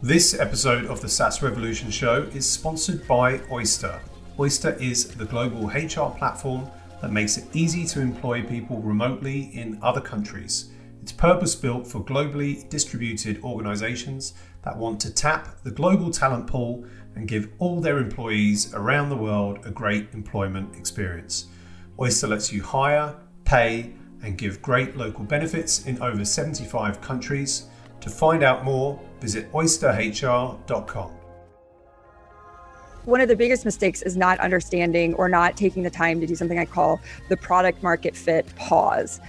This episode of the SaaS Revolution Show is sponsored by Oyster. Oyster is the global HR platform that makes it easy to employ people remotely in other countries. It's purpose built for globally distributed organizations that want to tap the global talent pool and give all their employees around the world a great employment experience. Oyster lets you hire, pay, and give great local benefits in over 75 countries. To find out more, visit oysterhr.com. One of the biggest mistakes is not understanding or not taking the time to do something I call the product market fit pause.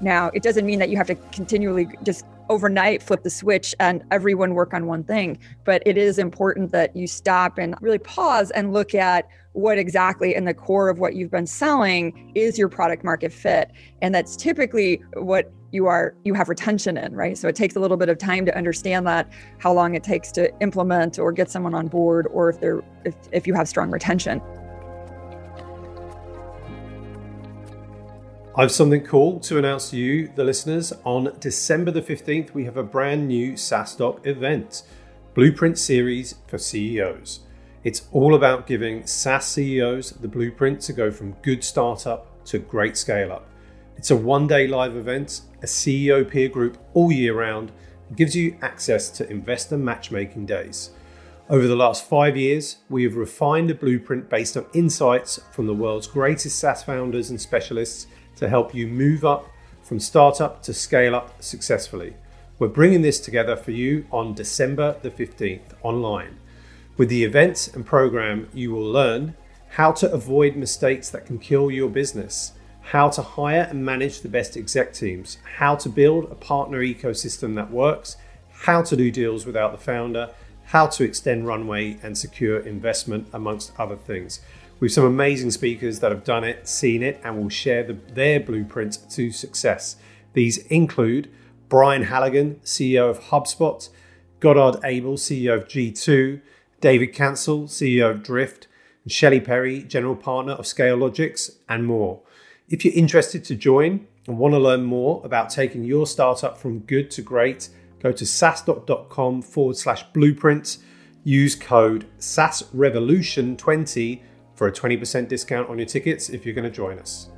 Now, it doesn't mean that you have to continually just overnight flip the switch and everyone work on one thing, but it is important that you stop and really pause and look at what exactly in the core of what you've been selling is your product market fit. And that's typically what you are you have retention in, right? So it takes a little bit of time to understand that how long it takes to implement or get someone on board or if they're if, if you have strong retention. I have something cool to announce to you, the listeners. On December the 15th, we have a brand new SaaStock event, Blueprint Series for CEOs. It's all about giving SaaS CEOs the blueprint to go from good startup to great scale up. It's a one day live event, a CEO peer group all year round, and gives you access to investor matchmaking days. Over the last five years, we have refined a blueprint based on insights from the world's greatest SaaS founders and specialists to help you move up from startup to scale up successfully. We're bringing this together for you on December the 15th online. With the events and program, you will learn how to avoid mistakes that can kill your business, how to hire and manage the best exec teams, how to build a partner ecosystem that works, how to do deals without the founder, how to extend runway and secure investment, amongst other things. We've some amazing speakers that have done it, seen it, and will share the, their blueprint to success. These include Brian Halligan, CEO of HubSpot, Godard Abel, CEO of G2, David Cancel, CEO of Drift, and Shelley Perry, General Partner of ScaleLogix, and more. If you're interested to join and want to learn more about taking your startup from good to great, go to saastock.com forward slash blueprint. Use code SaaSRevolution20 for a 20% discount on your tickets if you're going to join us.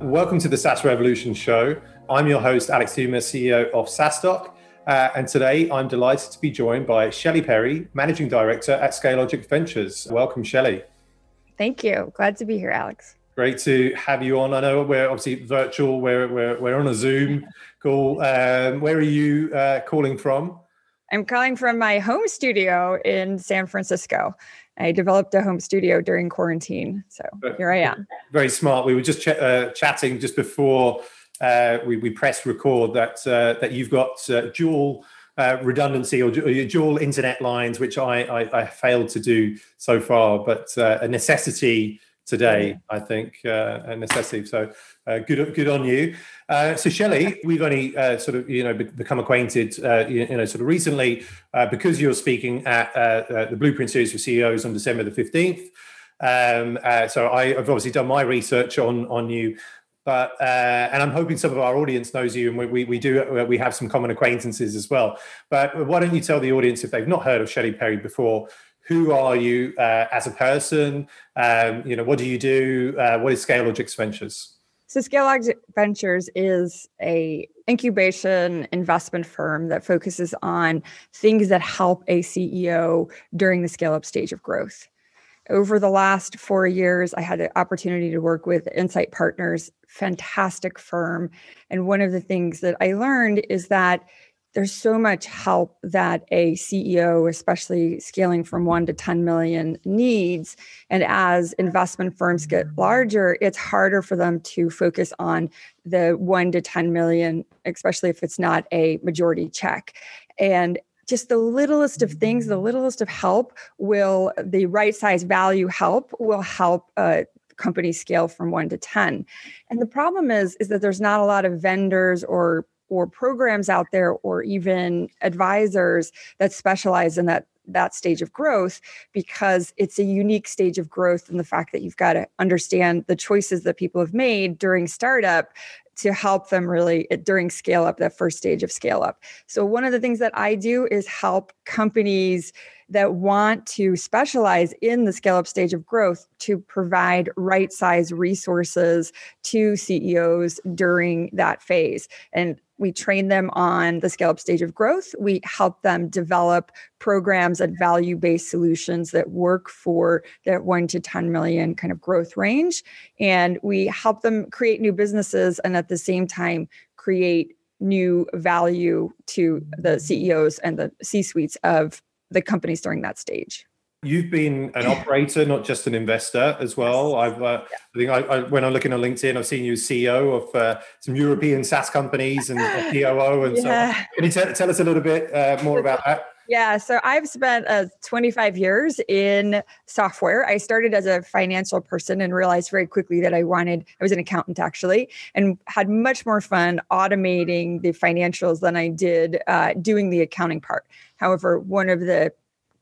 Welcome to the SaaS Revolution show. I'm your host, Alex Theuma, CEO of SaaStock. Uh, and today I'm delighted to be joined by Shelley Perry, Managing Director at ScaleLogix Ventures. Welcome, Shelley. Thank you. Glad to be here, Alex. Great to have you on. I know we're obviously virtual, we're, we're, we're on a Zoom call. Um, where are you uh, calling from? I'm calling from my home studio in San Francisco. I developed a home studio during quarantine. So here I am. Very smart. We were just ch- uh, chatting just before uh, we, we pressed record that, uh, that you've got uh, dual uh, redundancy or dual internet lines, which I, I, I, failed to do so far, but uh, a necessity today, I think, a necessity. So good, good on you. Uh, so Shelley, we've only uh, sort of you know become acquainted uh, you, know sort of recently uh, because you're speaking at uh, the Blueprint Series for CEOs on December the fifteenth. Um, so I, have obviously done my research on on you, but uh, and I'm hoping some of our audience knows you, and we, we, we do uh, we have some common acquaintances as well. But why don't you tell the audience if they've not heard of Shelley Perry before? Who are you uh, as a person? Um, you know, what do you do? what is ScaleLogix Ventures? So ScaleLogix Ventures is a incubation investment firm that focuses on things that help a CEO during the scale up stage of growth. Over the last four years, I had the opportunity to work with Insight Partners, fantastic firm. And one of the things that I learned is that there's so much help that a CEO, especially scaling from one to 10 million, needs. And as investment firms get larger, it's harder for them to focus on the one to 10 million, especially if it's not a majority check. And just the littlest of things, the littlest of help will, the right size value help will help uh, company scale from one to 10. And the problem is, is that there's not a lot of vendors or or programs out there or even advisors that specialize in that that stage of growth because it's a unique stage of growth and the fact that you've got to understand the choices that people have made during startup to help them really eh, during scale up, that first stage of scale up. So, one of the things that I do is help companies that want to specialize in the scale up stage of growth to provide right size resources to CEOs during that phase. And we train them on the scale up stage of growth. We help them develop programs and value based solutions that work for that 1 to 10 million kind of growth range. And we help them create new businesses and at the same time create new value to the CEOs and the C suites of the companies during that stage. You've been an operator, not just an investor as well. I've, uh. I think I, I, when I'm looking on LinkedIn, I've seen you as CEO of uh, some European SaaS companies and a COO and yeah. so on. Can you t- tell us a little bit uh, more about that? Yeah, so I've spent uh, 25 years in software. I started as a financial person and realized very quickly that I wanted, I was an accountant actually, and had much more fun automating the financials than I did uh, doing the accounting part. However, one of the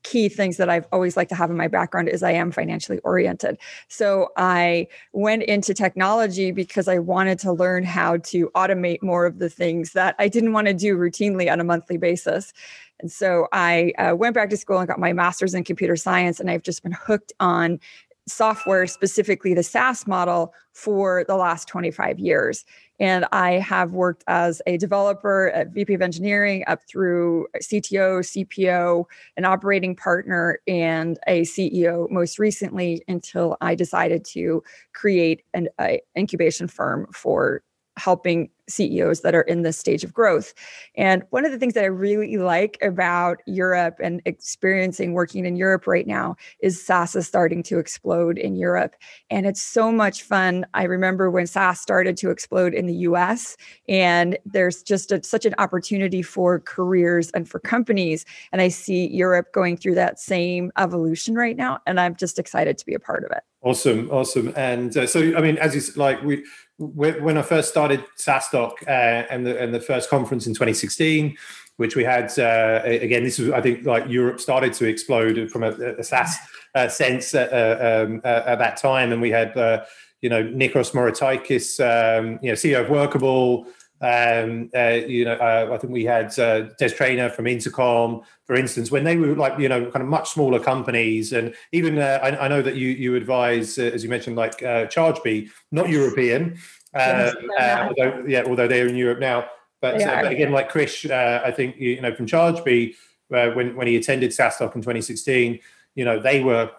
key things that I've always liked to have in my background is I am financially oriented. So I went into technology because I wanted to learn how to automate more of the things that I didn't want to do routinely on a monthly basis. And so I uh, went back to school and got my master's in computer science, and I've just been hooked on software, specifically the SaaS model, for the last 25 years. And I have worked as a developer at VP of engineering up through CTO, CPO, an operating partner, and a CEO most recently until I decided to create an incubation firm for helping CEOs that are in this stage of growth. And one of the things that I really like about Europe and experiencing working in Europe right now is SaaS is starting to explode in Europe. And it's so much fun. I remember when SaaS started to explode in the US, and there's just a, such an opportunity for careers and for companies. And I see Europe going through that same evolution right now. And I'm just excited to be a part of it. Awesome, awesome. And uh, so, I mean, as you like, we when I first started SaaStock uh, and the and the first conference in 2016, which we had uh, again, this was I think like Europe started to explode from a, a SaaS uh, sense at, uh, um, at that time, and we had uh, you know Nikos Moraitakis, um, you know CEO of Workable. Um, uh, you know, uh, I think we had uh, Des Traynor from Intercom, for instance, when they were like you know kind of much smaller companies, and even uh, I, I, know that you you advise, uh, as you mentioned, like uh, ChargeBee, not European, um, although yeah, although they're in Europe now. But, but again, like Krish, I think you know from ChargeBee, when when he attended SaaStock in 2016, you know they were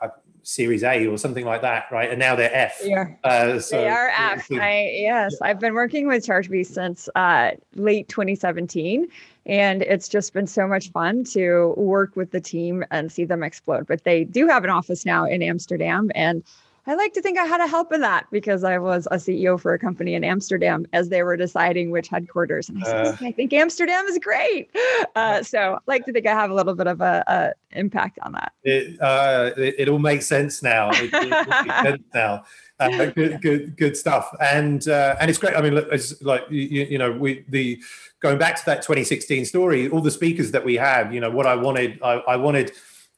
Series A or something like that, right? And now they're F. Yeah, uh, so, they are F. Yeah, I, yes, yeah. I've been working with ChargeBee since uh, late 2017, and it's just been so much fun to work with the team and see them explode. But they do have an office now in Amsterdam, and I like to think I had a help in that because I was a CEO for a company in Amsterdam as they were deciding which headquarters. And I said, uh, I think Amsterdam is great. Uh, so I like to think I have a little bit of a, a impact on that. It, uh, it, it, all makes sense now. It, makes sense now. Uh, good, good, good stuff. And uh, and it's great. I mean, it's like you, you know, we the going back to that 2016 story, all the speakers that we had. You know, what I wanted, I, I wanted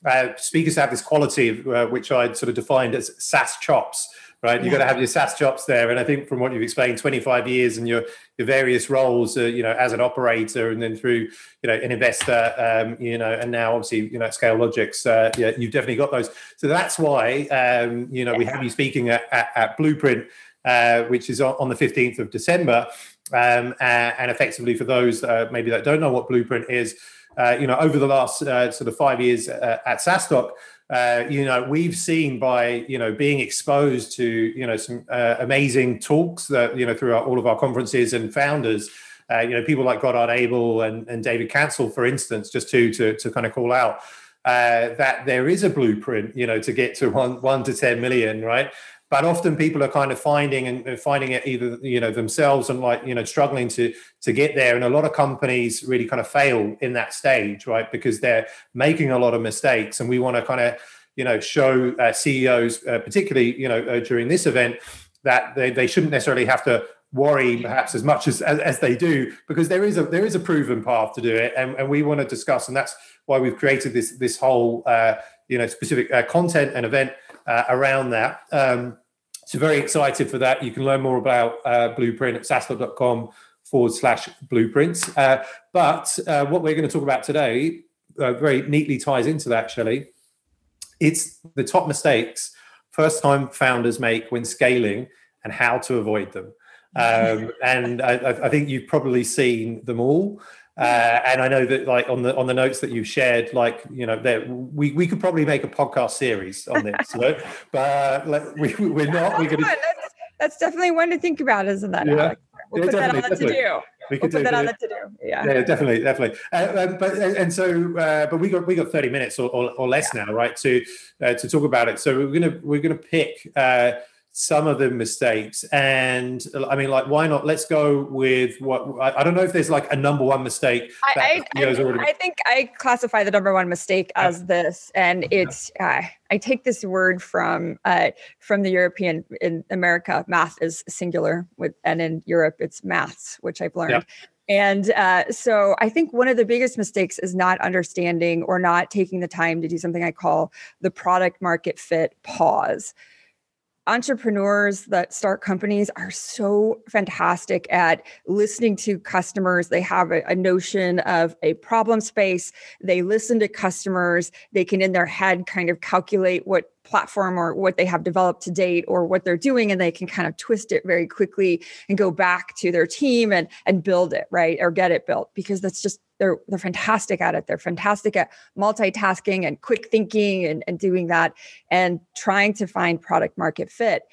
uh, speakers have this quality uh, which I'd sort of defined as SaaS chops, right? You've got to have your SaaS chops there. And I think from what you've explained, 25 years and your your various roles, uh, you know, as an operator and then through, you know, an investor, um, you know, and now obviously, you know, ScaleLogix, uh, yeah, you've definitely got those. So that's why, um, you know, yeah. we have you speaking at, at, at Blueprint, uh, which is on, on the 15th of December. Um, and effectively for those uh, maybe that don't know what Blueprint is, uh, you know, over the last uh, sort of five years uh, at SaaStock, uh, you know, we've seen by you know being exposed to you know some uh, amazing talks that you know through our, all of our conferences and founders. You know, people like Godard Abel and, and David Cancel, for instance, just to to, to kind of call out that there is a blueprint, you know, to get to one one to ten million, right? But often people are kind of finding and finding it either you know themselves and like you know struggling to to get there. And a lot of companies really kind of fail in that stage right? Because they're making a lot of mistakes. And we want to kind of you know show uh, ceos uh, particularly you know uh, during this event that they, they shouldn't necessarily have to worry perhaps as much as, as, as they do because there is a there is a proven path to do it. And, and we want to discuss and that's why we've created this this whole uh, you know specific uh, content and event uh, around that. Um, So very excited for that. You can learn more about uh, Blueprint at saastock.com forward slash blueprints. Uh, but uh, what we're going to talk about today uh, very neatly ties into that, Shelley. It's the top mistakes first time founders make when scaling and how to avoid them. Um, and I, I, think you've probably seen them all. Uh, and I know that, like on the on the notes that you shared, like you know, there we, we could probably make a podcast series on this, but uh, we, we're not. We're gonna... That's, that's definitely one to think about, isn't that? Yeah. We'll yeah, put that on the to do. We could we'll put that on the to do. Yeah. Yeah, definitely, definitely. Uh, um, but and so, uh, but we got we got thirty minutes or, or, or less yeah. now, right? To uh, to talk about it. So we're gonna we're gonna pick uh, some of the mistakes. And i mean like why not? Let's go with what i, don't know if there's like a number one mistake I, I, I, already... I, think i classify the number one mistake as this and it's uh, i take this word from uh, from the european in america math is singular with and in europe it's maths which i've learned. Yeah. And uh, so I think one of the biggest mistakes is not understanding or not taking the time to do something I call the product market fit pause entrepreneurs that start companies are so fantastic at listening to customers. They have a, a, notion of a problem space. They listen to customers. They can, in their head, kind of calculate what platform or what they have developed to date or what they're doing and they can kind of twist it very quickly and go back to their team and and build it right or get it built because that's just they're they're fantastic at it. They're fantastic at multitasking and quick thinking and, and doing that and trying to find product market fit.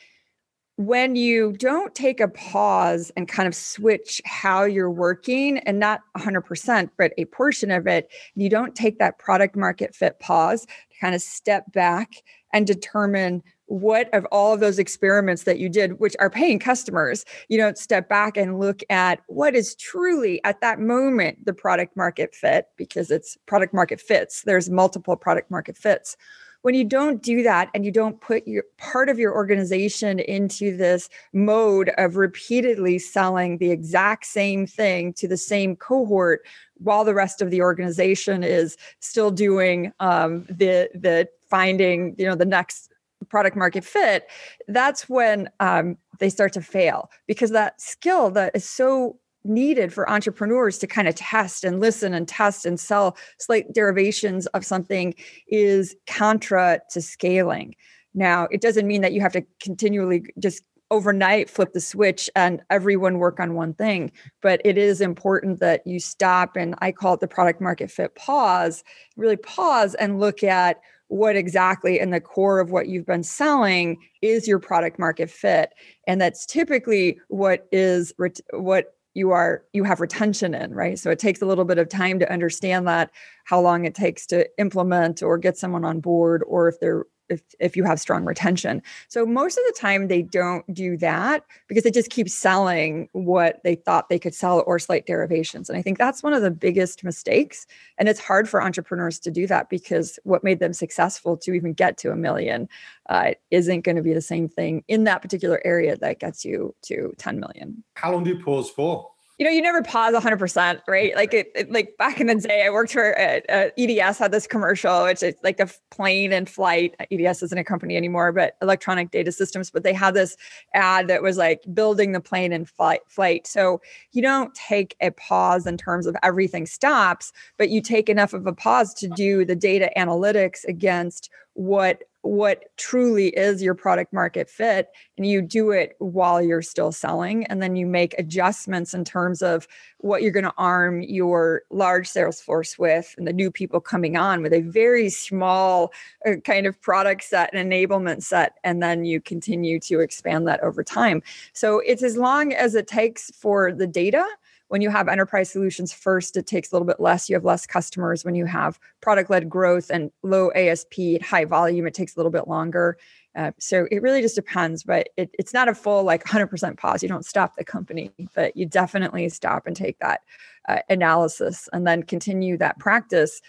When you don't take a pause and kind of switch how you're working and not 100% but a portion of it you don't take that product market fit pause to kind of step back and determine what of all of those experiments that you did which are paying customers you don't step back and look at what is truly at that moment the product market fit because it's product market fits. There's multiple product market fits. When you don't do that and you don't put your part of your organization into this mode of repeatedly selling the exact same thing to the same cohort while the rest of the organization is still doing um, the the finding you know the next product market fit that's when um, they start to fail because that skill that is so needed for entrepreneurs to kind of test and listen and test and sell slight derivations of something is contra to scaling. Now it doesn't mean that you have to continually just overnight flip the switch and everyone work on one thing but it is important that you stop and i call it the product market fit pause really pause and look at what exactly in the core of what you've been selling is your product market fit. And that's typically what is what you are you have retention in right? So it takes a little bit of time to understand that how long it takes to implement or get someone on board or if they're if, if you have strong retention. So most of the time they don't do that because they just keep selling what they thought they could sell or slight derivations. And I think that's one of the biggest mistakes. And it's hard for entrepreneurs to do that because what made them successful to even get to a million uh, isn't going to be the same thing in that particular area that gets you to 10 million. How long do you pause for? You know, you never pause 100%, right? Like it, it like back in the day, I worked for uh, uh, EDS had this commercial, which is like the plane and flight. EDS isn't a company anymore, but electronic data systems. But they had this ad that was like building the plane and flight. Flight. So you don't take a pause in terms of everything stops, but you take enough of a pause to do the data analytics against what what truly is your product market fit and you do it while you're still selling and then you make adjustments in terms of what you're going to arm your large sales force with and the new people coming on with a very small uh, kind of product set and enablement set and then you continue to expand that over time. So it's as long as it takes for the data when you have enterprise solutions first, it takes a little bit less. You have less customers. When you have product led growth and low ASP high volume, it takes a little bit longer. Uh, so it really just depends, but it, it's not a full like 100% pause. You don't stop the company, but you definitely stop and take that uh, analysis and then continue that practice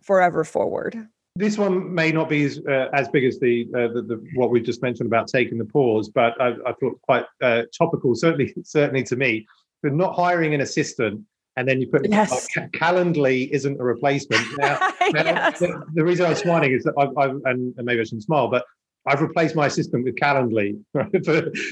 forever forward. This one may not be as, uh, as big as the, uh, the, the, what we just mentioned about taking the pause, but I, I thought quite uh, topical, certainly certainly to me not hiring an assistant and then you put yes. Calendly isn't a replacement. Now, now yes. the, the, reason I'm smiling is that I've, I've and, and, maybe I shouldn't smile, but I've replaced my assistant with Calendly for,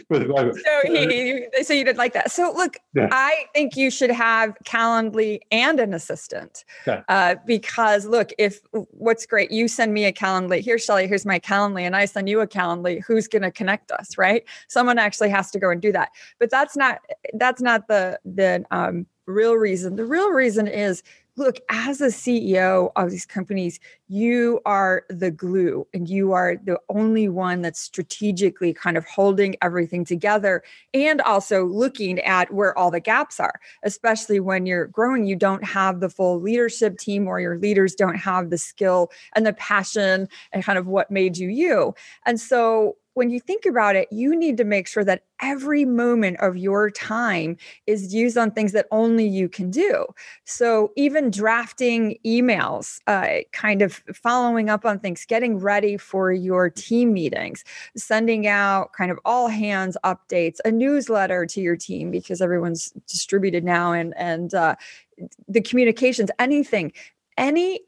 for the moment. So, he, so you did like that. So look, yeah. I think you should have Calendly and an assistant okay. uh, because look, if what's great, you send me a Calendly. Here, Shelly, here's my Calendly, and I send you a Calendly. Who's going to connect us, right? Someone actually has to go and do that. But that's not that's not the the um, real reason. The real reason is look, as a CEO of these companies, you are the glue and you are the only one that's strategically kind of holding everything together and also looking at where all the gaps are, especially when you're growing. You don't have the full leadership team or your leaders don't have the skill and the passion and kind of what made you you. And so when you think about it, you need to make sure that every moment of your time is used on things that only you can do. So, even drafting emails, uh, kind of following up on things, getting ready for your team meetings, sending out kind of all hands updates, a newsletter to your team because everyone's distributed now, and and uh, the communications, anything, any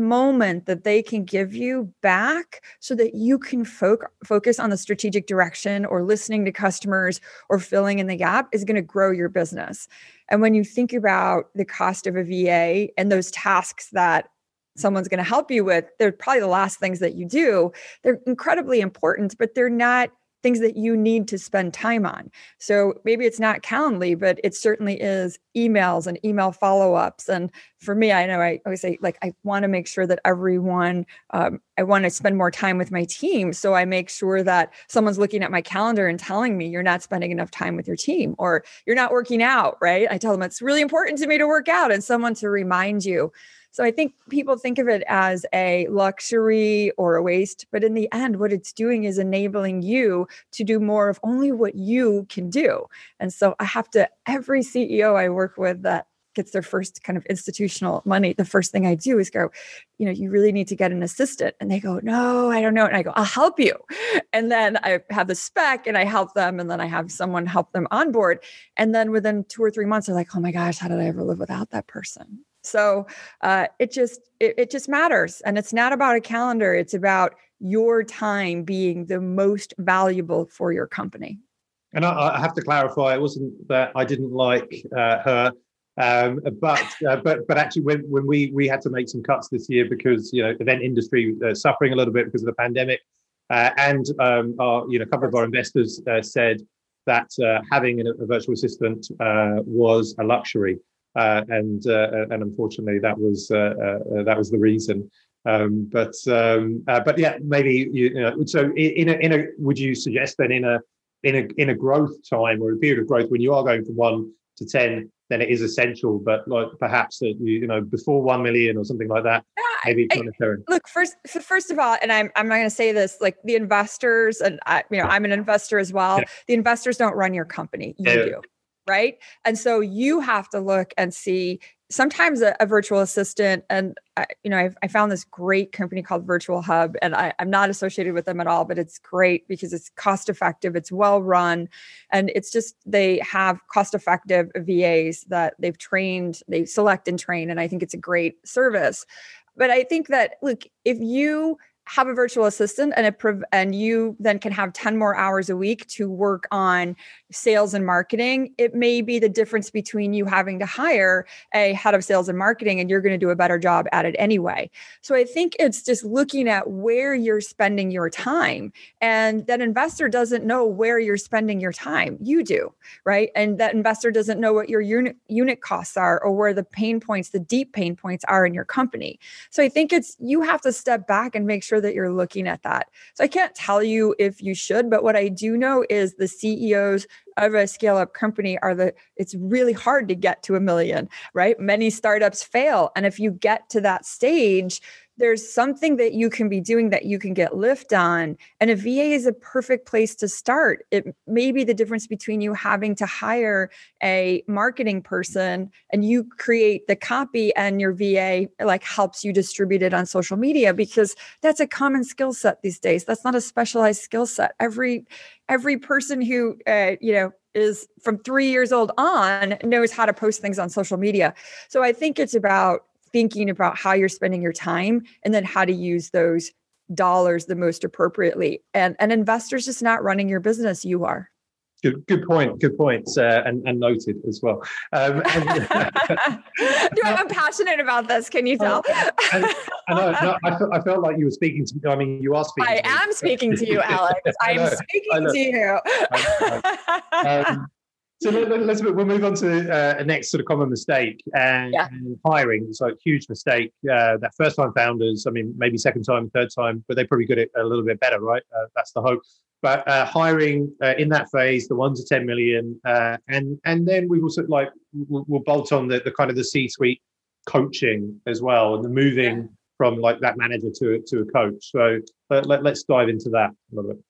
moment that they can give you back so that you can fo- focus on the strategic direction or listening to customers or filling in the gap is going to grow your business. And when you think about the cost of a VA and those tasks that someone's going to help you with, they're probably the last things that you do. They're incredibly important, but they're not things that you need to spend time on. So maybe it's not Calendly, but it certainly is emails and email follow ups. And for me, I know I always say, like, I want to make sure that everyone, um, I want to spend more time with my team. So I make sure that someone's looking at my calendar and telling me you're not spending enough time with your team or you're not working out, right? I tell them it's really important to me to work out and someone to remind you. So I think people think of it as a luxury or a waste, but in the end, what it's doing is enabling you to do more of only what you can do. And so I have to, every CEO I work with that gets their first kind of institutional money, the first thing I do is go, you know, you really need to get an assistant. And they go, no, I don't know. And I go, I'll help you. And then I have the spec and I help them. And then I have someone help them on board. And then within two or three months, they're like, oh my gosh, how did I ever live without that person? So uh, it just it, it just matters, and it's not about a calendar. It's about your time being the most valuable for your company. And I, I have to clarify, it wasn't that I didn't like uh, her, um, but uh, but but actually, when when we we had to make some cuts this year because you know event industry uh, suffering a little bit because of the pandemic, uh, and um, our you know a couple of our investors uh, said that having a, a virtual assistant was a luxury uh, and uh, and unfortunately that was uh, uh, that was the reason. Um, but um, but yeah, maybe you, you, know. So in a, in a would you suggest then in a in a in a growth time or a period of growth when you are going from one to ten, then it is essential. But like perhaps that you, you know before one million or something like that, maybe it's I, Look, first first of all, and I'm I'm not going to say this like the investors, and I you know I'm an investor as well. Yeah. The investors don't run your company, you yeah. do right? And so you have to look and see sometimes a, a virtual assistant and I, you know I've, i found this great company called virtual hub and I, i'm not associated with them at all but it's great because it's cost effective it's well run and it's just they have cost effective vas that they've trained they select and train and i think it's a great service but i think that look if you have a virtual assistant and it prov- and you then can have 10 more hours a week to work on sales and marketing it may be the difference between you having to hire a head of sales and marketing and you're going to do a better job at it anyway. So i think it's just looking at where you're spending your time and that investor doesn't know where you're spending your time. You do right? And that investor doesn't know what your unit unit costs are or where the pain points the deep pain points are in your company. So i think it's you have to step back and make sure sure that you're looking at that. So I can't tell you if you should, but what I do know is the CEOs of a scale up company are the it's really hard to get to a million, right? Many startups fail. And if you get to that stage, there's something that you can be doing that you can get lift on. And a VA is a perfect place to start. It may be the difference between you having to hire a marketing person and you create the copy and your VA like helps you distribute it on social media because that's a common skill set these days. That's not a specialized skill set. Every every person who uh, you know is from three years old on knows how to post things on social media. So I think it's about thinking about how you're spending your time and then how to use those dollars the most appropriately. And an investor's just not running your business, you are. Good, good point. Good points, uh, and, and noted as well. Um, and, I'm passionate about this. Can you tell? and, I, no, I, felt, I felt like you were speaking to me. I mean, you are speaking. I am me. speaking to you, Alex. I am speaking to you. um, so let, us we'll move on to uh, a next sort of common mistake and, yeah. hiring. It's like a huge mistake. Uh, that first time founders, I mean, maybe second time, third time, but they probably get it a little bit better, right? Uh, that's the hope. But uh, hiring uh, in that phase, the one to ten million, uh, and and then we will sort of like we'll, we'll, bolt on the, the kind of the C-suite coaching as well, and the moving yeah. from like that manager to to a coach. So let, let, let's dive into that a little bit.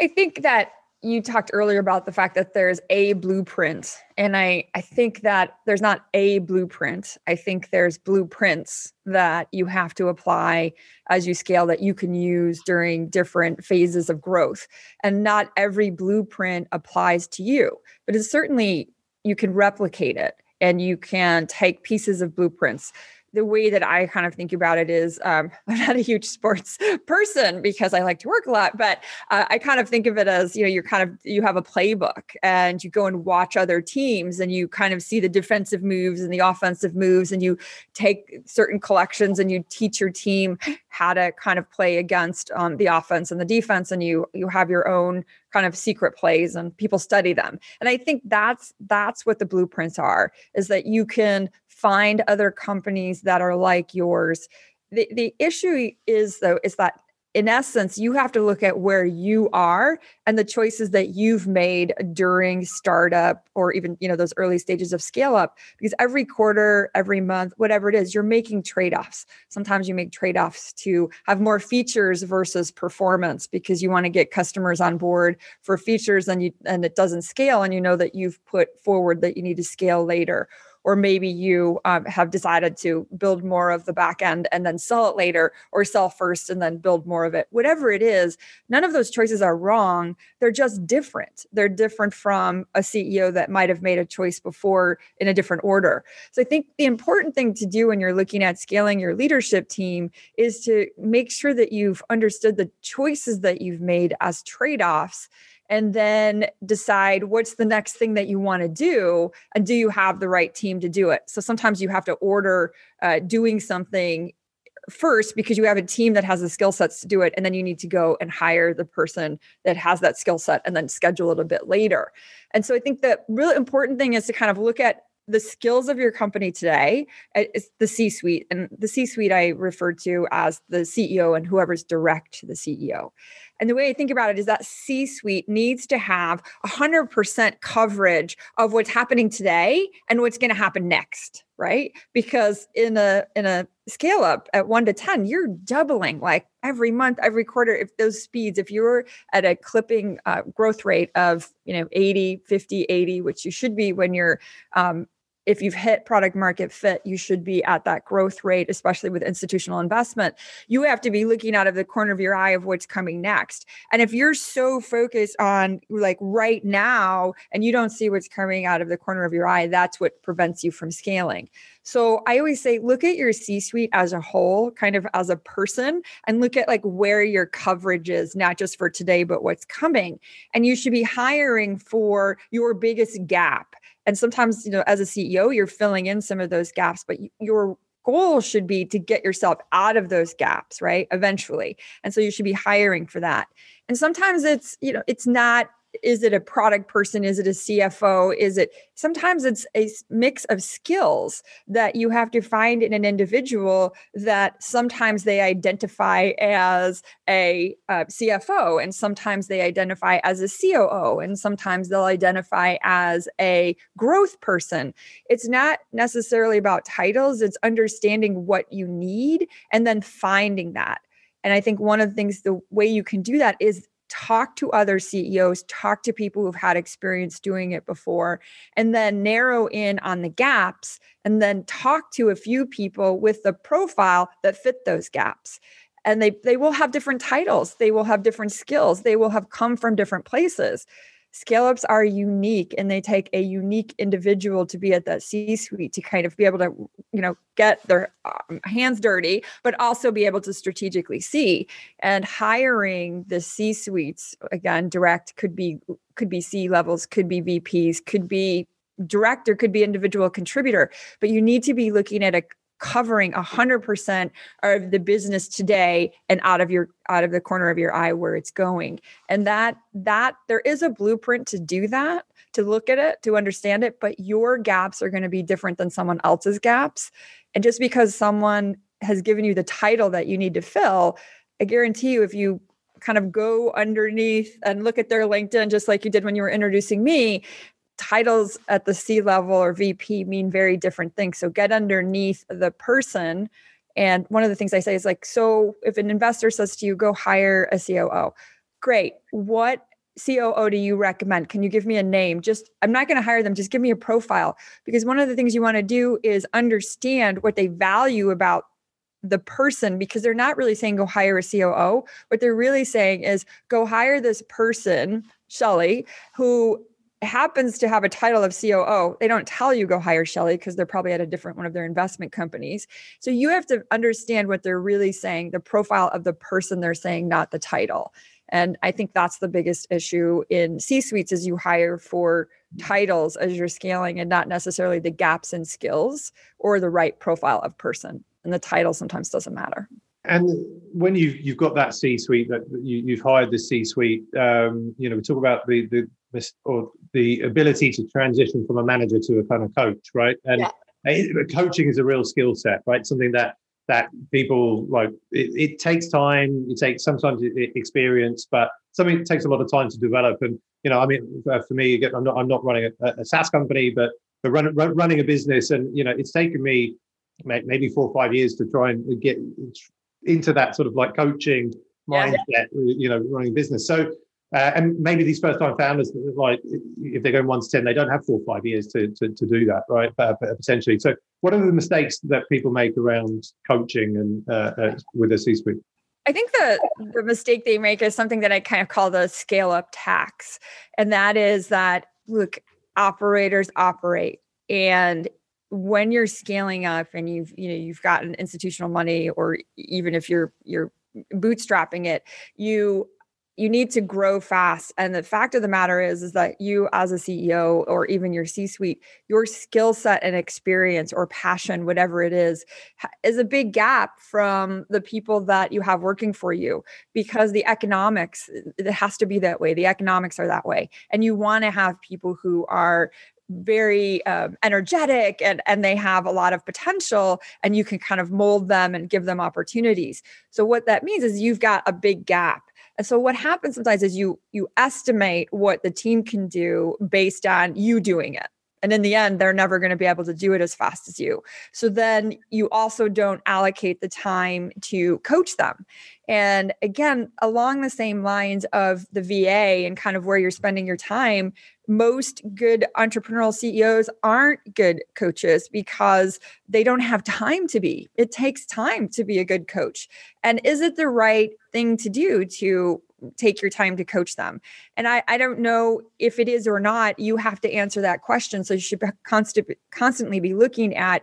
I think that you talked earlier about the fact that there's a blueprint and i i think that there's not a blueprint. I think there's blueprints that you have to apply as you scale that you can use during different phases of growth. And not every blueprint applies to you but it's certainly you can replicate it and you can take pieces of blueprints the way that I kind of think about it is um, I'm not a huge sports person because I like to work a lot, but uh, I kind of think of it as you know you're kind of you have a playbook and you go and watch other teams and you kind of see the defensive moves and the offensive moves and you take certain collections and you teach your team how to kind of play against um, the offense and the defense and you you have your own kind of secret plays and people study them. And i think that's that's what the blueprints are is that you can find other companies that are like yours. The, the issue is, though, is that in essence, you have to look at where you are and the choices that you've made during startup or even, you know, those early stages of scale up. Because every quarter, every month, whatever it is, you're making trade-offs. Sometimes you make trade-offs to have more features versus performance because you want to get customers on board for features and you and it doesn't scale and you know that you've put forward that you need to scale later or maybe you um, have decided to build more of the back end and then sell it later or sell first and then build more of it. Whatever it is none of those choices are wrong. They're just different. They're different from a ceo that might have made a choice before in a different order. So i think the important thing to do when you're looking at scaling your leadership team is to make sure that you've understood the choices that you've made as trade-offs and then decide what's the next thing that you want to do and do you have the right team to do it so sometimes you have to order uh, doing something first because you have a team that has the skill sets to do it and then you need to go and hire the person that has that skill set and then schedule it a bit later and so i think the really important thing is to kind of look at the skills of your company today is the C suite. And the C suite I refer to as the CEO and whoever's direct to the CEO. And the way I think about it is that C suite needs to have 100% coverage of what's happening today and what's going to happen next, right? Because in a in a scale up at 1 to 10, you're doubling like every month, every quarter if those speeds if you're at a clipping uh, growth rate of, you know, 80, 50, 80, which you should be when you're um, if you've hit product market fit, you should be at that growth rate, especially with institutional investment. You have to be looking out of the corner of your eye of what's coming next. And if you're so focused on like right now and you don't see what's coming out of the corner of your eye, that's what prevents you from scaling. So I always say, look at your C suite as a whole, kind of as a person, and look at like where your coverage is, not just for today, but what's coming. And you should be hiring for your biggest gap and sometimes you know as a ceo you're filling in some of those gaps but your goal should be to get yourself out of those gaps right eventually. And so you should be hiring for that. And sometimes it's you know it's not is it a product person? Is it a cfo is it sometimes it's a mix of skills that you have to find in an individual that sometimes they identify as a uh, cfo and sometimes they identify as a coo and sometimes they'll identify as a growth person. It's not necessarily about titles it's understanding what you need and then finding that. And I think one of the things, the way you can do that is talk to other CEOs, talk to people who've had experience doing it before, and then narrow in on the gaps and then talk to a few people with the profile that fit those gaps. And they, they will have different titles, they will have different skills, they will have come from different places. Scale ups are unique and they take a unique individual to be at that C suite to kind of be able to, you know, get their um, hands dirty, but also be able to strategically see. And hiring the C suites, again, direct could be could be C levels, could be VPs, could be director, could be individual contributor, but you need to be looking at a covering 100% of the business today and out of your out of the corner of your eye where it's going. And that that there is a blueprint to do that to look at it to understand it but your gaps are going to be different than someone else's gaps. And just because someone has given you the title that you need to fill i guarantee you if you kind of go underneath and look at their LinkedIn, just like you did when you were introducing me, titles at the C level or VP mean very different things. So get underneath the person. And one of the things I say is like, so if an investor says to you, go hire a COO, great. What COO do you recommend? Can you give me a name? Just, I'm not going to hire them. Just give me a profile. Because one of the things you want to do is understand what they value about the person because they're not really saying go hire a COO. What they're really saying is go hire this person, Shelly, who happens to have a title of COO, they don't tell you go hire Shelly because they're probably at a different one of their investment companies. So you have to understand what they're really saying, the profile of the person they're saying, not the title. And I think that's the biggest issue in C suites is you hire for titles as you're scaling and not necessarily the gaps in skills or the right profile of person. And the title sometimes doesn't matter. And when you you've got that C suite that you, have hired the C suite, um, you know, we talk about the the or the ability to transition from a manager to a kind of coach, right? And yeah. coaching is a real skill set, right? Something that that people like. It, it takes time. It takes sometimes experience, but something that takes a lot of time to develop. And you know, I mean, for me, again, I'm not I'm not running a, a SaaS company, but but run, run, running a business, and you know, it's taken me maybe four or five years to try and get into that sort of like coaching mindset, yeah. you know, running business. So uh, and maybe these first time founders, like if they're going one to 10, they don't have four or five years to, to, to do that, right? But, but potentially. So, what are the mistakes that people make around coaching and uh, uh, with a C suite? I think the the mistake they make is something that I kind of call the scale up tax, and that is that look, operators operate, and when you're scaling up and you've you know you've gotten institutional money, or even if you're you're bootstrapping it, you you need to grow fast. And the fact of the matter is is that you as a ceo or even your c suite your skill set and experience or passion whatever it is is a big gap from the people that you have working for you because the economics it has to be that way. The economics are that way. And you want to have people who are very um, energetic and and they have a lot of potential and you can kind of mold them and give them opportunities so what that means is you've got a big gap and so what happens sometimes is you you estimate what the team can do based on you doing it. And in the end, they're never going to be able to do it as fast as you. So then you also don't allocate the time to coach them. And again, along the same lines of the VA and kind of where you're spending your time, most good entrepreneurial CEOs aren't good coaches because they don't have time to be. It takes time to be a good coach. And is it the right thing to do to take your time to coach them? And I, I don't know if it is or not. You have to answer that question. So you should constant, constantly be looking at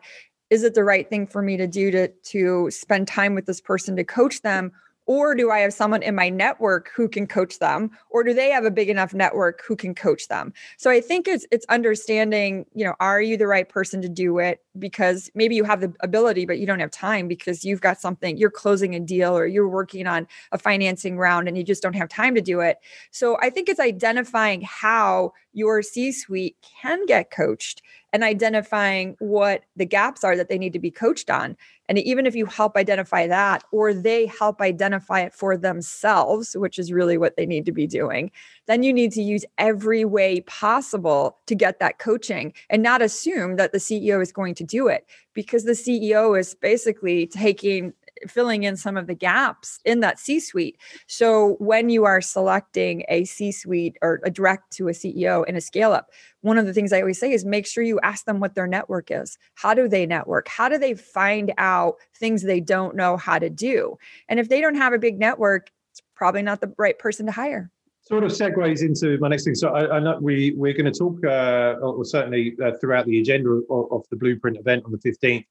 is it the right thing for me to do to, to spend time with this person to coach them? Or do i have someone in my network who can coach them or do they have a big enough network who can coach them? So i think it's it's understanding you know are you the right person to do it? Because maybe you have the ability but you don't have time because you've got something you're closing a deal or you're working on a financing round and you just don't have time to do it. So i think it's identifying how your c suite can get coached and identifying what the gaps are that they need to be coached on. And even if you help identify that, or they help identify it for themselves, which is really what they need to be doing, then you need to use every way possible to get that coaching and not assume that the CEO is going to do it because the CEO is basically taking filling in some of the gaps in that C suite. So when you are selecting a C suite or a direct to a CEO in a scale up, one of the things I always say is make sure you ask them what their network is. How do they network? How do they find out things they don't know how to do? And if they don't have a big network, it's probably not the right person to hire. sort of segues into my next thing. So I, I know we we're going to talk, uh, or certainly uh, throughout the agenda of, of, the Blueprint event on the fifteenth,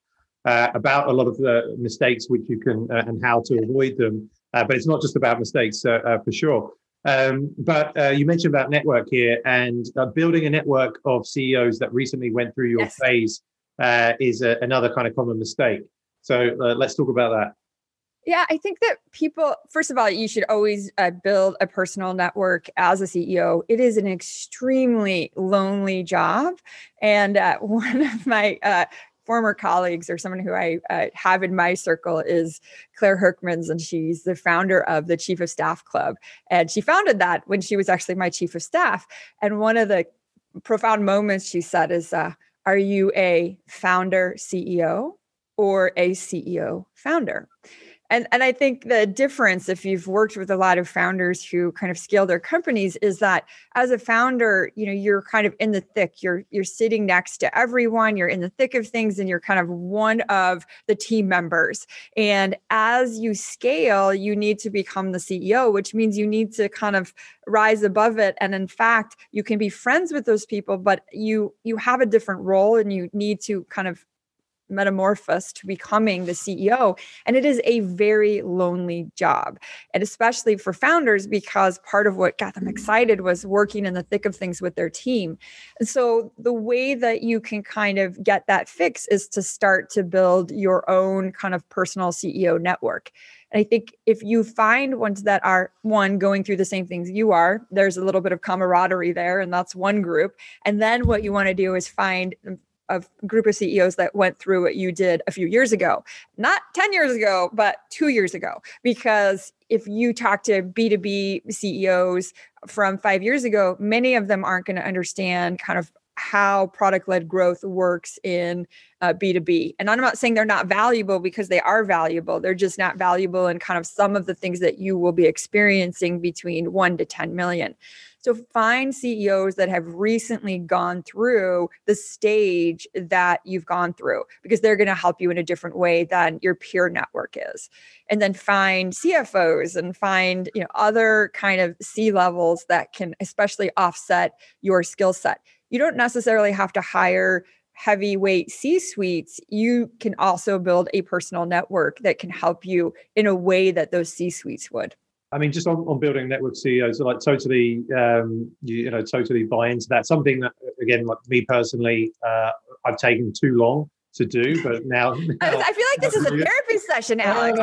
uh, about a lot of the mistakes which you can uh, and how to avoid them. Uh, but it's not just about mistakes uh, for sure. Um, but you mentioned about network here and building a network of CEOs that recently went through your yes. phase is a, another kind of common mistake. So let's talk about that. Yeah, I think that people, first of all, you should always uh, build a personal network as a CEO. It is an extremely lonely job. And uh, one of my uh, former colleagues or someone who I uh, have in my circle is Claire Herkmans, and she's the founder of the Chief of Staff Club. And she founded that when she was actually my chief of staff. And one of the profound moments she said is, uh, Are you a founder CEO or a CEO founder? And and i think the difference if you've worked with a lot of founders who kind of scale their companies is that as a founder you know you're kind of in the thick. You're you're sitting next to everyone. You're in the thick of things and you're kind of one of the team members. And as you scale you need to become the ceo which means you need to kind of rise above it. And in fact you can be friends with those people but you you have a different role and you need to kind of metamorphose to becoming the CEO. And it is a very lonely job. And especially for founders, because part of what got them excited was working in the thick of things with their team. And so the way that you can kind of get that fix is to start to build your own kind of personal CEO network. And I think if you find ones that are one going through the same things you are, there's a little bit of camaraderie there, and that's one group. And then what you want to do is find a group of CEOs that went through what you did a few years ago, not 10 years ago, but two years ago. Because if you talk to B2B CEOs from five years ago, many of them aren't going to understand kind of how product led growth works in uh, B2B. And I'm not saying they're not valuable because they are valuable. They're just not valuable in kind of some of the things that you will be experiencing between one to 10 million. So find CEOs that have recently gone through the stage that you've gone through because they're going to help you in a different way than your peer network is. And then find CFOs and find, you know, other kind of C levels that can especially offset your skill set. You don't necessarily have to hire heavyweight C suites, you can also build a personal network that can help you in a way that those C suites would. I mean, just on, on building network CEOs, like totally, um, you, you, know, totally buy into that. Something that, again, like me personally, uh, I've taken too long to do, but now, now I feel like this is a therapy session, Alex.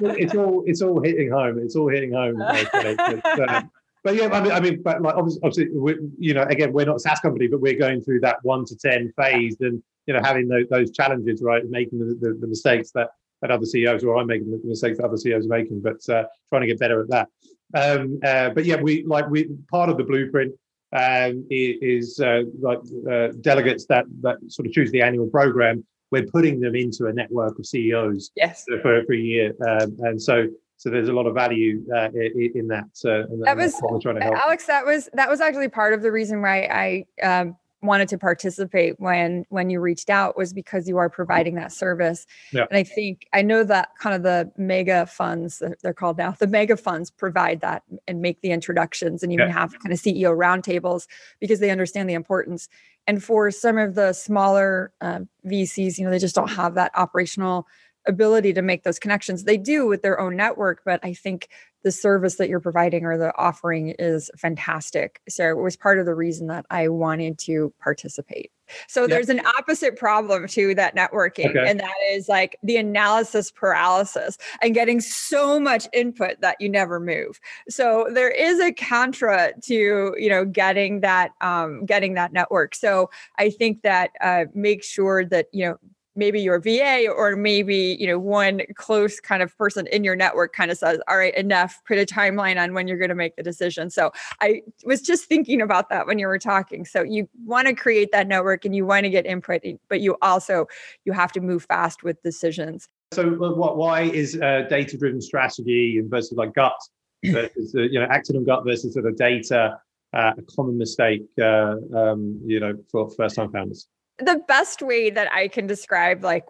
It's all it's all hitting home. It's all hitting home. But, uh, but yeah, I mean, I mean, but like obviously, obviously you know, again, we're not a SaaS company, but we're going through that one to ten phase, and you know, having those, those challenges, right, making the, the, the mistakes that that other CEOs, or I'm making the mistakes that other CEOs are making, but uh, trying to get better at that. Um, uh, but yeah, we like we part of the blueprint um, is uh, like uh, delegates that that sort of choose the annual program. We're putting them into a network of CEOs yes. for, for a year, um, and so so there's a lot of value uh, in, that. Uh, that was Alex. That was that was actually part of the reason why I um, wanted to participate when when you reached out was because you are providing that service yeah. and i think i know that kind of the mega funds they're called now the mega funds provide that and make the introductions and even yeah. have kind of ceo roundtables because they understand the importance and for some of the smaller uh, vcs you know they just don't have that operational ability to make those connections. They do with their own network, but I think the service that you're providing or the offering is fantastic. So it was part of the reason that I wanted to participate. So yep. there's an opposite problem to that networking, okay. and that is like the analysis paralysis and getting so much input that you never move. So there is a contra to you know getting that um, getting that network. So I think that uh, make sure that you know maybe your VA or maybe, you know, one close kind of person in your network kind of says, all right, enough, put a timeline on when you're going to make the decision. So I was just thinking about that when you were talking. So you want to create that network and you want to get input, but you also, you have to move fast with decisions. So why is uh, data-driven strategy versus like gut, versus, uh, you know, on gut versus sort of data, uh, a common mistake, uh, um, you know, for first-time founders? The best way that I can describe like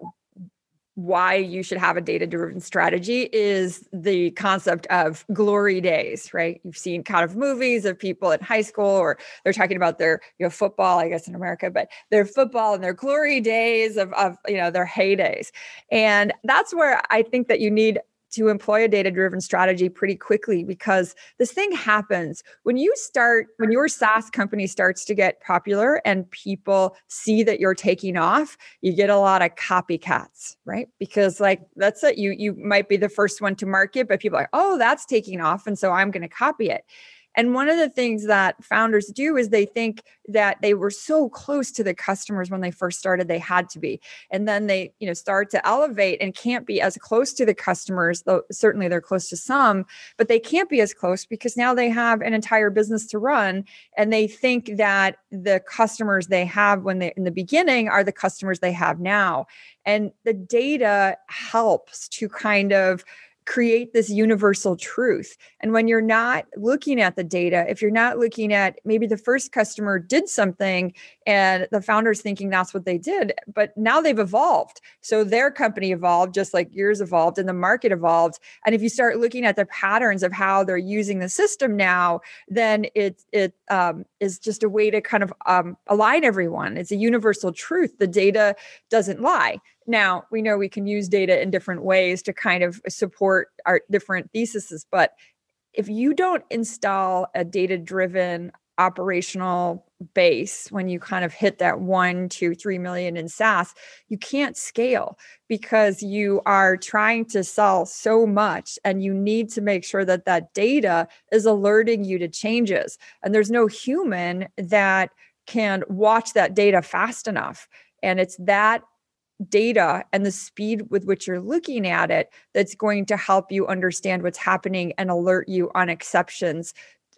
why you should have a data driven strategy is the concept of glory days, right? You've seen kind of movies of people in high school or they're talking about their, you know, football, I guess in America, but their football and their glory days of, of you know, their heydays. And that's where I think that you need to employ a data driven strategy pretty quickly because this thing happens. When you start when your SaaS company starts to get popular and people see that you're taking off you get a lot of copycats right? Because like that's it. You you might be the first one to market but people are like oh that's taking off and so I'm going to copy it and one of the things that founders do is they think that they were so close to the customers when they first started, they had to be. And then they, you know, start to elevate and can't be as close to the customers, though certainly they're close to some, but they can't be as close because now they have an entire business to run. And they think that the customers they have when they in the beginning are the customers they have now. And the data helps to kind of create this universal truth. And when you're not looking at the data, if you're not looking at maybe the first customer did something and the founders thinking that's what they did, but now they've evolved. So their company evolved just like yours evolved and the market evolved. And if you start looking at the patterns of how they're using the system now, then it it um, is just a way to kind of um, align everyone. It's a universal truth. The data doesn't lie. Now, we know we can use data in different ways to kind of support our different theses, but if you don't install a data driven operational base when you kind of hit that one, two, three million in SaaS, you can't scale because you are trying to sell so much and you need to make sure that that data is alerting you to changes. And there's no human that can watch that data fast enough. And it's that data and the speed with which you're looking at it that's going to help you understand what's happening and alert you on exceptions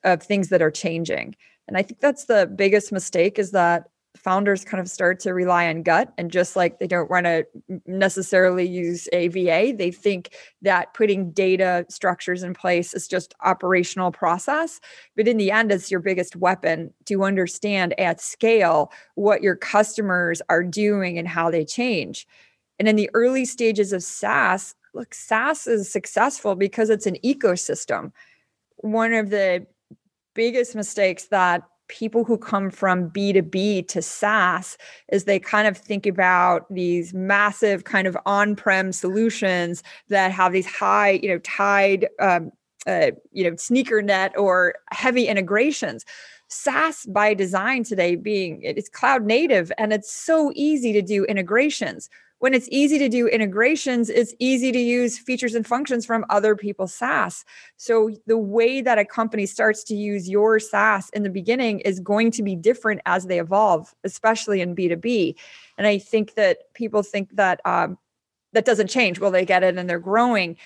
of things that are changing. And I think that's the biggest mistake is that founders kind of start to rely on gut and just like they don't want to necessarily use AVA, they think that putting data structures in place is just operational process. But in the end, it's your biggest weapon to understand at scale what your customers are doing and how they change. And in the early stages of SaaS, look, SaaS is successful because it's an ecosystem. One of the biggest mistakes that people who come from B2B to SaaS is they kind of think about these massive kind of on-prem solutions that have these high, you know, tied um, uh, you know, sneaker net or heavy integrations. SaaS by design today being it's cloud native and it's so easy to do integrations when it's easy to do integrations, it's easy to use features and functions from other people's SaaS. So the way that a company starts to use your SaaS in the beginning is going to be different as they evolve, especially in B2B. And I think that people think that um, that doesn't change. Well, they get it and they're growing.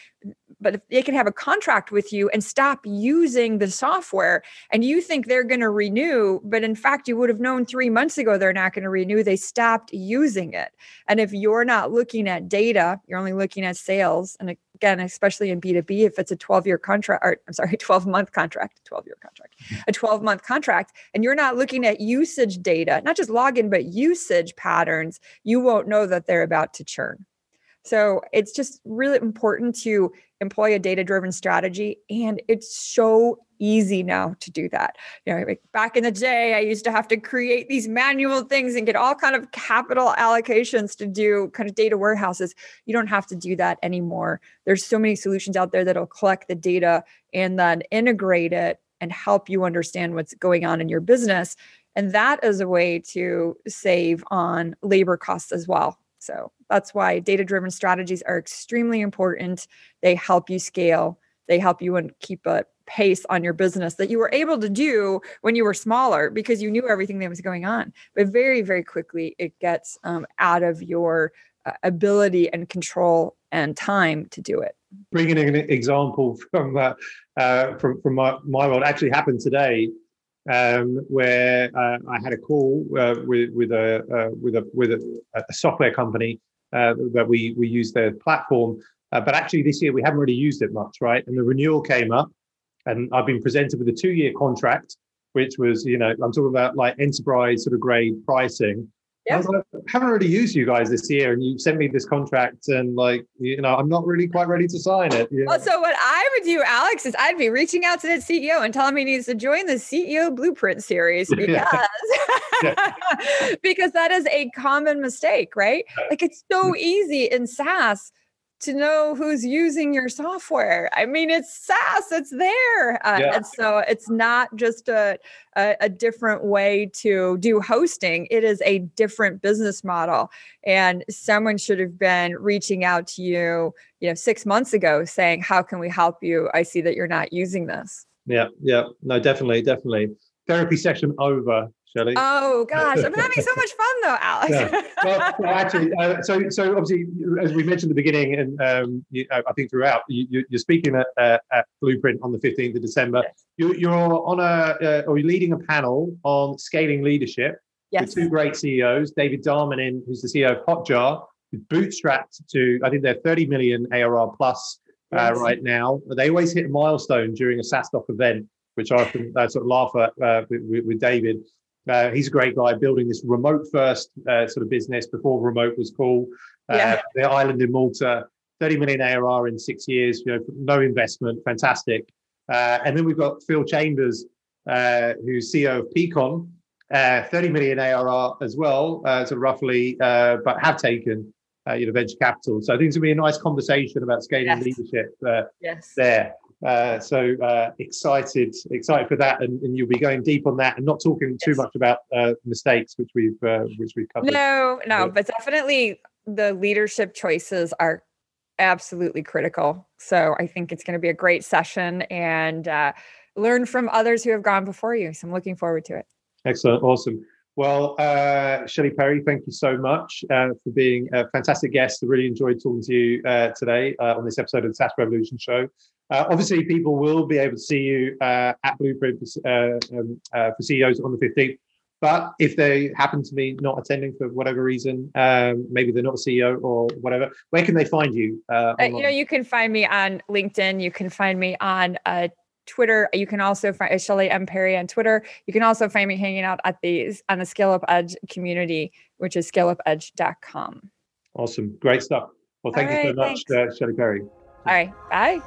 But if they can have a contract with you and stop using the software, and you think they're going to renew, but in fact, you would have known three months ago they're not going to renew. They stopped using it. And if you're not looking at data, you're only looking at sales. And again, especially in B2B, if it's a 12 year contract, or I'm sorry, 12 month contract, 12 year contract, a 12 month contract, and you're not looking at usage data, not just login, but usage patterns, you won't know that they're about to churn. So it's just really important to employ a data driven strategy. And it's so easy now to do that. You know, like back in the day, I used to have to create these manual things and get all kind of capital allocations to do kind of data warehouses. You don't have to do that anymore. There's so many solutions out there that'll collect the data and then integrate it and help you understand what's going on in your business. And that is a way to save on labor costs as well. So that's why data driven strategies are extremely important. They help you scale, they help you and keep a pace on your business that you were able to do when you were smaller because you knew everything that was going on. But very, very quickly, it gets um, out of your uh, ability and control and time to do it. Bringing an example from uh, uh, from from my, my world actually happened today um, where uh, I had a call uh, with with a uh, with a with a, a software company uh, that we we use their platform, uh, but actually this year we haven't really used it much, right? And the renewal came up, and I've been presented with a two year contract, which was you know I'm talking about like enterprise sort of grade pricing. Yeah. I was like, I haven't really used you guys this year, and you sent me this contract, and like, you know, I'm not really quite ready to sign it. Yeah. Well, so what I would do, Alex, is I'd be reaching out to the CEO and telling him he needs to join the CEO Blueprint series because yeah. because that is a common mistake, right? Like it's so mm. easy in SaaS to know who's using your software. I mean, it's SaaS, it's there. Uh, yeah. And so it's not just a, a, a, different way to do hosting, it is a different business model. And someone should have been reaching out to you, you know, six months ago saying, How can we help you? I see that you're not using this. Yeah, yeah. No, definitely, definitely. Therapy session over. Shelley. Oh gosh, I'm having so much fun though, Alex. yeah. well, well, actually, uh, so so obviously, as we mentioned at the beginning, and um, you, I think throughout, you, are speaking at, uh, at Blueprint on the 15th of December. Yes. You, are on a uh, or you're leading a panel on scaling leadership yes. with two great CEOs, David Darmanin, who's the CEO of Hotjar, who's bootstrapped to I think they're 30 million ARR plus uh, yes. right now. They always hit a milestone during a SaaStock event, which I often uh, sort of laugh at uh, with, with David. Uh, he's a great guy building this remote first uh, sort of business before remote was cool. Uh, yeah. The island in Malta, 30 million ARR in six years, you know, no investment, fantastic. Uh, and then we've got Phil Chambers, uh, who's CEO of Peakon, uh, 30 million ARR as well, so roughly, but have taken you know venture capital. So I think it's gonna be a nice conversation about scaling yes. leadership yes. there. Uh, so uh, excited, excited for that, and, and, you'll be going deep on that, and not talking too yes. much about uh, mistakes, which we've uh, which we've covered. No, no, but definitely the leadership choices are absolutely critical. So I think it's going to be a great session, and uh, learn from others who have gone before you. So I'm looking forward to it. Excellent, awesome. Well, uh, Shelley Perry, thank you so much uh, for being a fantastic guest. I really enjoyed talking to you uh, today uh, on this episode of the SaaS Revolution Show. Uh, obviously, people will be able to see you uh, at Blueprint for, uh, um, uh, for, CEOs on the 15th. But if they happen to be not attending for whatever reason, um, maybe they're not a CEO or whatever, where can they find you? Uh, you know, you can find me on LinkedIn. You can find me on Twitter. You can also find Shelley M. Perry on Twitter. You can also find me hanging out at these on the Scale Up Edge community, which is scaleupedge.com. Awesome. Great stuff. Well, thank All you so much, uh, Shelley Perry. All right. Bye.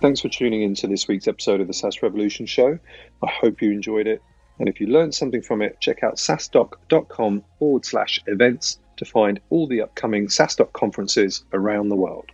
Thanks for tuning in to this week's episode of the SaaS Revolution Show. I hope you enjoyed it. And if you learned something from it, check out saastock.com forward slash events to find all the upcoming SaaStock conferences around the world.